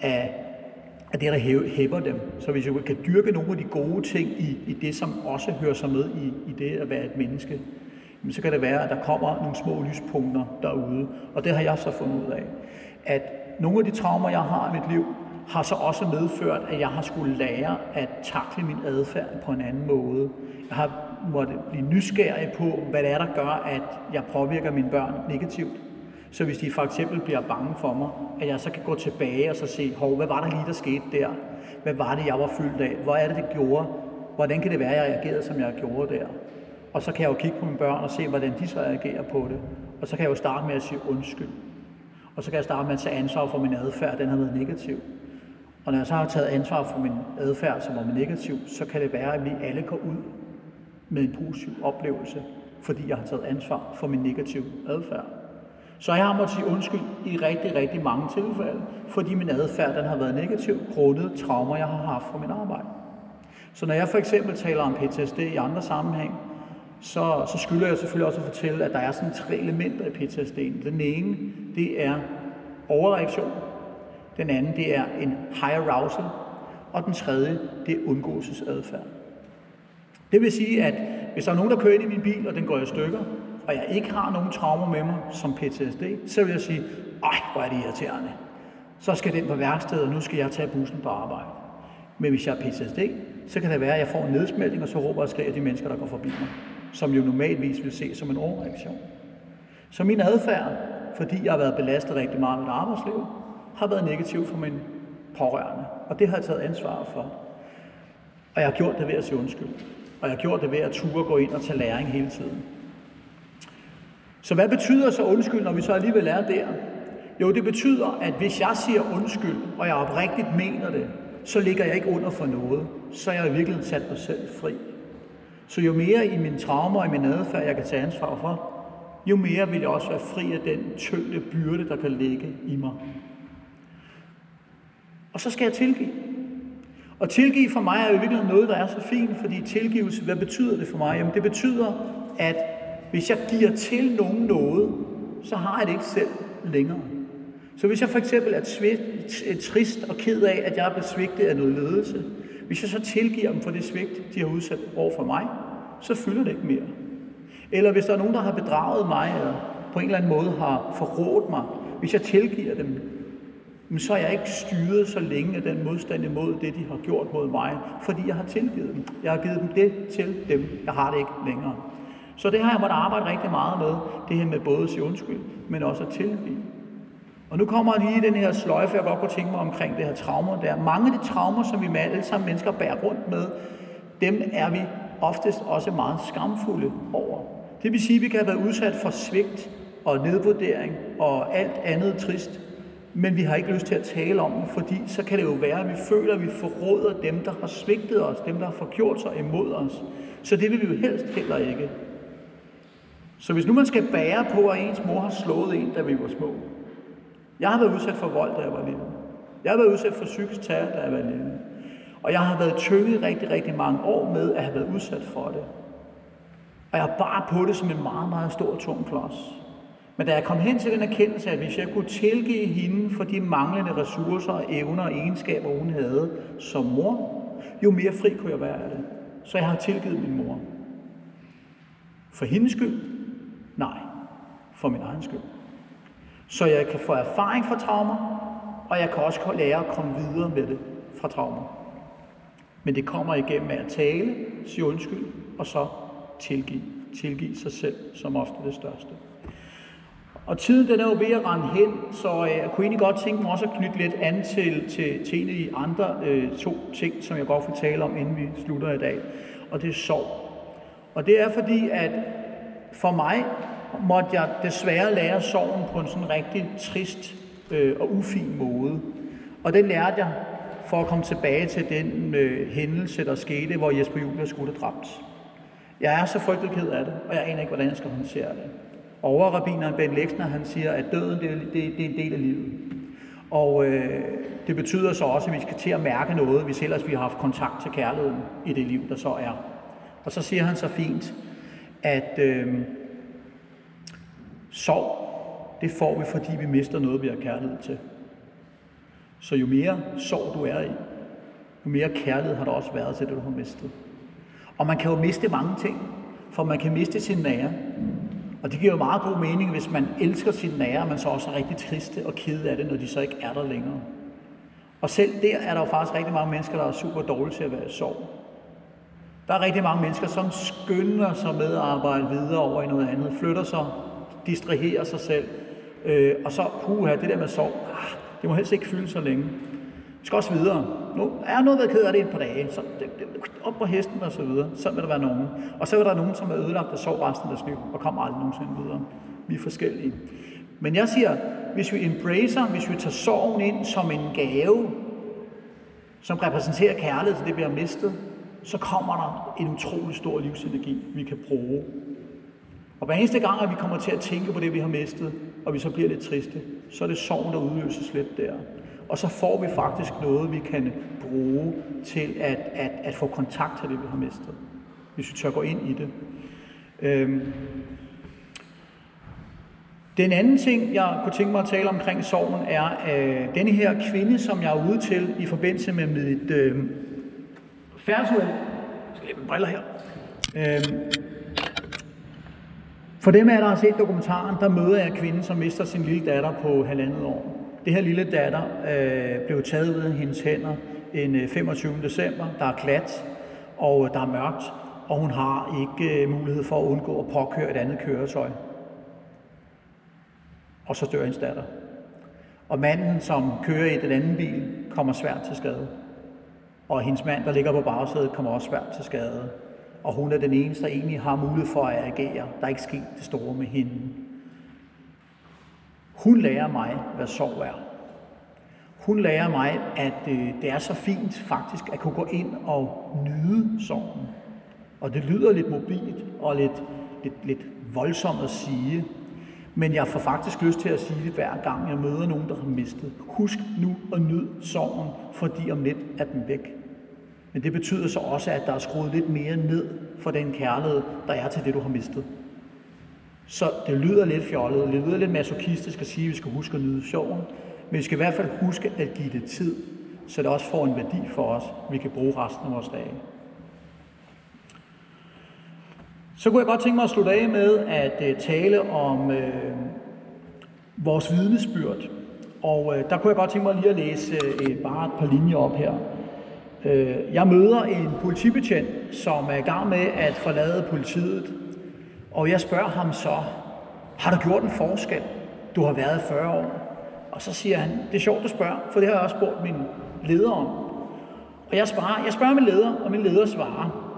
er, er det, der hæver dem. Så hvis vi kan dyrke nogle af de gode ting i, i det, som også hører sig med i, i det at være et menneske, så kan det være, at der kommer nogle små lyspunkter derude. Og det har jeg så fundet ud af. At nogle af de traumer, jeg har i mit liv, har så også medført, at jeg har skulle lære at takle min adfærd på en anden måde. Jeg har måttet blive nysgerrig på, hvad det er, der gør, at jeg påvirker mine børn negativt. Så hvis de for eksempel bliver bange for mig, at jeg så kan gå tilbage og så se, hov, hvad var der lige, der skete der? Hvad var det, jeg var fyldt af? Hvor er det, det gjorde? Hvordan kan det være, at jeg reagerede, som jeg gjorde der? Og så kan jeg jo kigge på mine børn og se, hvordan de så reagerer på det. Og så kan jeg jo starte med at sige undskyld. Og så kan jeg starte med at tage ansvar for min adfærd, den har været negativ. Og når jeg så har taget ansvar for min adfærd, som var negativ, så kan det være, at vi alle går ud med en positiv oplevelse, fordi jeg har taget ansvar for min negative adfærd. Så jeg har måttet sige undskyld i rigtig, rigtig mange tilfælde, fordi min adfærd den har været negativ, grundet traumer, jeg har haft fra mit arbejde. Så når jeg for eksempel taler om PTSD i andre sammenhæng, så, så skylder jeg selvfølgelig også at fortælle, at der er sådan tre elementer i PTSD. Den ene, det er overreaktion. Den anden, det er en high arousal. Og den tredje, det er undgåelsesadfærd. Det vil sige, at hvis der er nogen, der kører ind i min bil, og den går i stykker, og jeg ikke har nogen traumer med mig som PTSD, så vil jeg sige, ej, hvor er det irriterende. Så skal den på værkstedet, og nu skal jeg tage bussen på arbejde. Men hvis jeg har PTSD, så kan det være, at jeg får en nedsmeltning, og så råber og skriger de mennesker, der går forbi mig som jo normalvis vil se som en overreaktion. Så min adfærd, fordi jeg har været belastet rigtig meget med mit arbejdsliv, har været negativ for min pårørende. Og det har jeg taget ansvar for. Og jeg har gjort det ved at sige undskyld. Og jeg har gjort det ved at ture gå ind og tage læring hele tiden. Så hvad betyder så undskyld, når vi så alligevel er der? Jo, det betyder, at hvis jeg siger undskyld, og jeg oprigtigt mener det, så ligger jeg ikke under for noget. Så er jeg i virkeligheden sat mig selv fri. Så jo mere i mine traumer og i min adfærd, jeg kan tage ansvar for, jo mere vil jeg også være fri af den tyngde byrde, der kan ligge i mig. Og så skal jeg tilgive. Og tilgive for mig er jo virkelig noget, der er så fint, fordi tilgivelse, hvad betyder det for mig? Jamen det betyder, at hvis jeg giver til nogen noget, så har jeg det ikke selv længere. Så hvis jeg for eksempel er trist og ked af, at jeg er blevet svigtet af noget ledelse, hvis jeg så tilgiver dem for det svigt, de har udsat over for mig, så fylder det ikke mere. Eller hvis der er nogen, der har bedraget mig, eller på en eller anden måde har forrådt mig, hvis jeg tilgiver dem, så er jeg ikke styret så længe af den modstand imod det, de har gjort mod mig, fordi jeg har tilgivet dem. Jeg har givet dem det til dem. Jeg har det ikke længere. Så det har jeg måttet arbejde rigtig meget med, det her med både at sige undskyld, men også at tilgive. Og nu kommer lige den her sløjfe, jeg godt kunne tænke mig omkring det her traumer der. Mange af de traumer, som vi med alle sammen mennesker bærer rundt med, dem er vi oftest også meget skamfulde over. Det vil sige, at vi kan have været udsat for svigt og nedvurdering og alt andet trist, men vi har ikke lyst til at tale om det, fordi så kan det jo være, at vi føler, at vi forråder dem, der har svigtet os, dem, der har forgjort sig imod os. Så det vil vi jo helst heller ikke. Så hvis nu man skal bære på, at ens mor har slået en, da vi var små, jeg har været udsat for vold, da jeg var lille. Jeg har været udsat for psykisk terror, da jeg var lille. Og jeg har været tynget rigtig, rigtig mange år med at have været udsat for det. Og jeg bare på det som en meget, meget stor, tung klods. Men da jeg kom hen til den erkendelse, at hvis jeg kunne tilgive hende for de manglende ressourcer, evner og egenskaber, hun havde som mor, jo mere fri kunne jeg være af det. Så jeg har tilgivet min mor. For hendes skyld? Nej. For min egen skyld. så jeg kan få erfaring fra traumer, og jeg kan også lære at komme videre med det fra traumer. Men det kommer igennem at tale, sige undskyld, og så tilgive. Tilgive sig selv som ofte det største. Og tiden den er jo ved at rende hen, så jeg kunne egentlig godt tænke mig også at knytte lidt an til, til, til en af de andre øh, to ting, som jeg godt vil tale om, inden vi slutter i dag. Og det er sorg. Og det er fordi, at for mig måtte jeg desværre lære sorgen på en sådan rigtig trist øh, og ufin måde. Og det lærte jeg for at komme tilbage til den øh, hændelse, der skete, hvor Jesper Juhl skulle dræbt. Jeg er så frygtelig ked af det, og jeg aner ikke, hvordan jeg skal håndtere det. Overrabineren Ben Lexner, han siger, at døden det, det, det er en del af livet. Og øh, det betyder så også, at vi skal til at mærke noget, hvis ellers vi har haft kontakt til kærligheden i det liv, der så er. Og så siger han så fint, at øh, sorg, det får vi, fordi vi mister noget, vi har kærlighed til. Så jo mere sorg du er i, jo mere kærlighed har der også været til det, du har mistet. Og man kan jo miste mange ting, for man kan miste sin nære. Og det giver jo meget god mening, hvis man elsker sin nære, men så også er rigtig triste og kede af det, når de så ikke er der længere. Og selv der er der jo faktisk rigtig mange mennesker, der er super dårlige til at være i sorg. Der er rigtig mange mennesker, som skynder sig med at arbejde videre over i noget andet, flytter sig, distraherer sig selv, øh, og så, puha, det der med sorg, ah, det må helst ikke fylde så længe. Vi skal også videre. Nu er noget været ked af det et par dage, så det, det, op på hesten og så videre. Så vil der være nogen. Og så vil der nogen, som er ødelagt og sov resten af deres liv, og kommer aldrig nogensinde videre. Vi er forskellige. Men jeg siger, hvis vi embracer, hvis vi tager sorgen ind som en gave, som repræsenterer kærlighed til det, vi har mistet, så kommer der en utrolig stor livsenergi, vi kan bruge. Og hver eneste gang, at vi kommer til at tænke på det, vi har mistet, og vi så bliver lidt triste, så er det sorgen, der udløses lidt der. Og så får vi faktisk noget, vi kan bruge til at, at, at få kontakt til det, vi har mistet. Hvis vi tør gå ind i det. Øhm. Den anden ting, jeg kunne tænke mig at tale omkring sorgen, er øh, denne her kvinde, som jeg er ude til i forbindelse med mit øh, færdsuheld. Jeg skal briller her. Øh, for dem af der har set dokumentaren, der møder jeg kvinden, som mister sin lille datter på halvandet år. Det her lille datter øh, blev taget ud af hendes hænder en øh, 25. December. Der er glat, og øh, der er mørkt, og hun har ikke øh, mulighed for at undgå at påkøre et andet køretøj. Og så dør hendes datter. Og manden, som kører i den anden bil, kommer svært til skade. Og hendes mand, der ligger på bagsædet, kommer også svært til skade. Og hun er den eneste, der egentlig har mulighed for at agere. Der er ikke sket det store med hende. Hun lærer mig, hvad sorg er. Hun lærer mig, at øh, det er så fint faktisk at kunne gå ind og nyde sorgen. Og det lyder lidt mobilt og lidt, lidt, lidt voldsomt at sige, men jeg får faktisk lyst til at sige det hver gang, jeg møder nogen, der har mistet. Husk nu at nyde sorgen, fordi om lidt er den væk. Men det betyder så også, at der er skruet lidt mere ned for den kærlighed, der er til det, du har mistet. Så det lyder lidt fjollet, det lyder lidt masochistisk at sige, at vi skal huske at nyde sjoven, men vi skal i hvert fald huske at give det tid, så det også får en værdi for os, vi kan bruge resten af vores dage. Så kunne jeg godt tænke mig at slutte af med at øh, tale om øh, vores vidnesbyrd. Og øh, der kunne jeg godt tænke mig lige at læse øh, bare et par linjer op her. Øh, jeg møder en politibetjent, som er i gang med at forlade politiet og jeg spørger ham så, har du gjort en forskel? Du har været 40 år. Og så siger han, det er sjovt, du spørger, for det har jeg også spurgt min leder om. Og jeg spørger, jeg spørger min leder, og min leder svarer.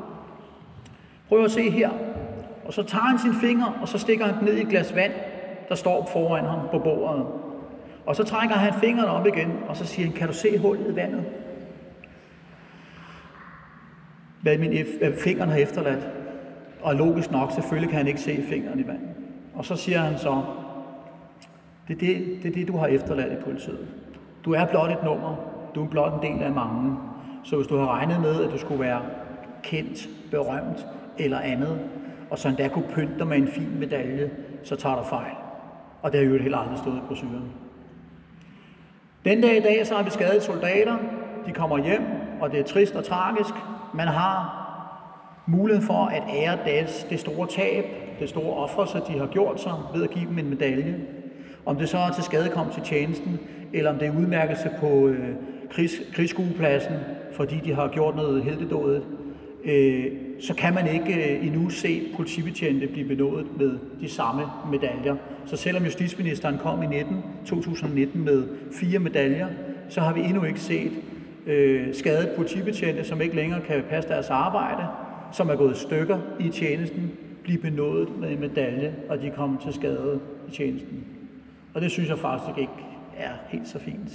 Prøv at se her. Og så tager han sin finger, og så stikker han den ned i et glas vand, der står foran ham på bordet. Og så trækker han fingrene op igen, og så siger han, kan du se hullet i vandet? Hvad min øh, fingeren har efterladt. Og logisk nok, selvfølgelig kan han ikke se fingeren i vandet. Og så siger han så, det er det, det, er det du har efterladt i politiet. Du er blot et nummer. Du er blot en del af mange. Så hvis du har regnet med, at du skulle være kendt, berømt eller andet, og så endda kunne pynte dig med en fin medalje, så tager du fejl. Og det har jo heller aldrig stået i brosyren. Den dag i dag, så har vi skadet soldater. De kommer hjem, og det er trist og tragisk. Man har muligheden for at ære deres, det store tab, det store offer, så de har gjort sig ved at give dem en medalje. Om det så er til skadekom til tjenesten, eller om det er udmærkelse på øh, krigs, krigsskuepladsen, fordi de har gjort noget heldedådet, øh, så kan man ikke øh, endnu se politibetjente blive benådet med de samme medaljer. Så selvom justitsministeren kom i 19, 2019 med fire medaljer, så har vi endnu ikke set øh, skadede politibetjente, som ikke længere kan passe deres arbejde, som er gået i stykker i tjenesten, blive benådet med en medalje, og de kommer til skade i tjenesten. Og det synes jeg faktisk ikke er helt så fint.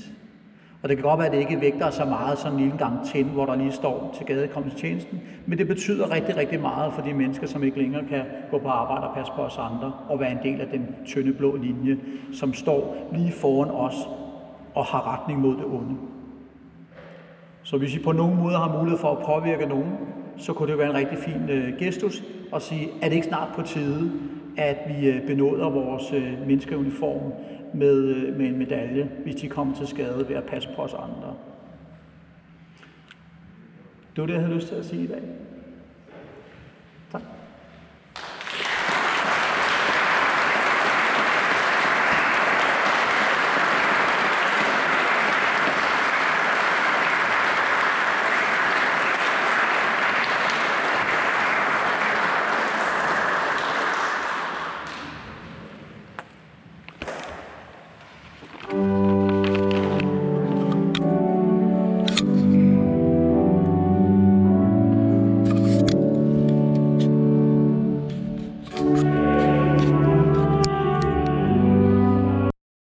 Og det kan godt være, at det ikke vægter så meget som en lille gang til, hvor der lige står til gadekomsttjenesten, men det betyder rigtig, rigtig meget for de mennesker, som ikke længere kan gå på arbejde og passe på os andre, og være en del af den tynde blå linje, som står lige foran os og har retning mod det onde. Så hvis I på nogen måde har mulighed for at påvirke nogen, så kunne det være en rigtig fin øh, gestus at sige, er det ikke snart på tide, at vi øh, benåder vores øh, menneskeuniform med, øh, med en medalje, hvis de kommer til skade ved at passe på os andre. Det var det, jeg havde lyst til at sige i dag.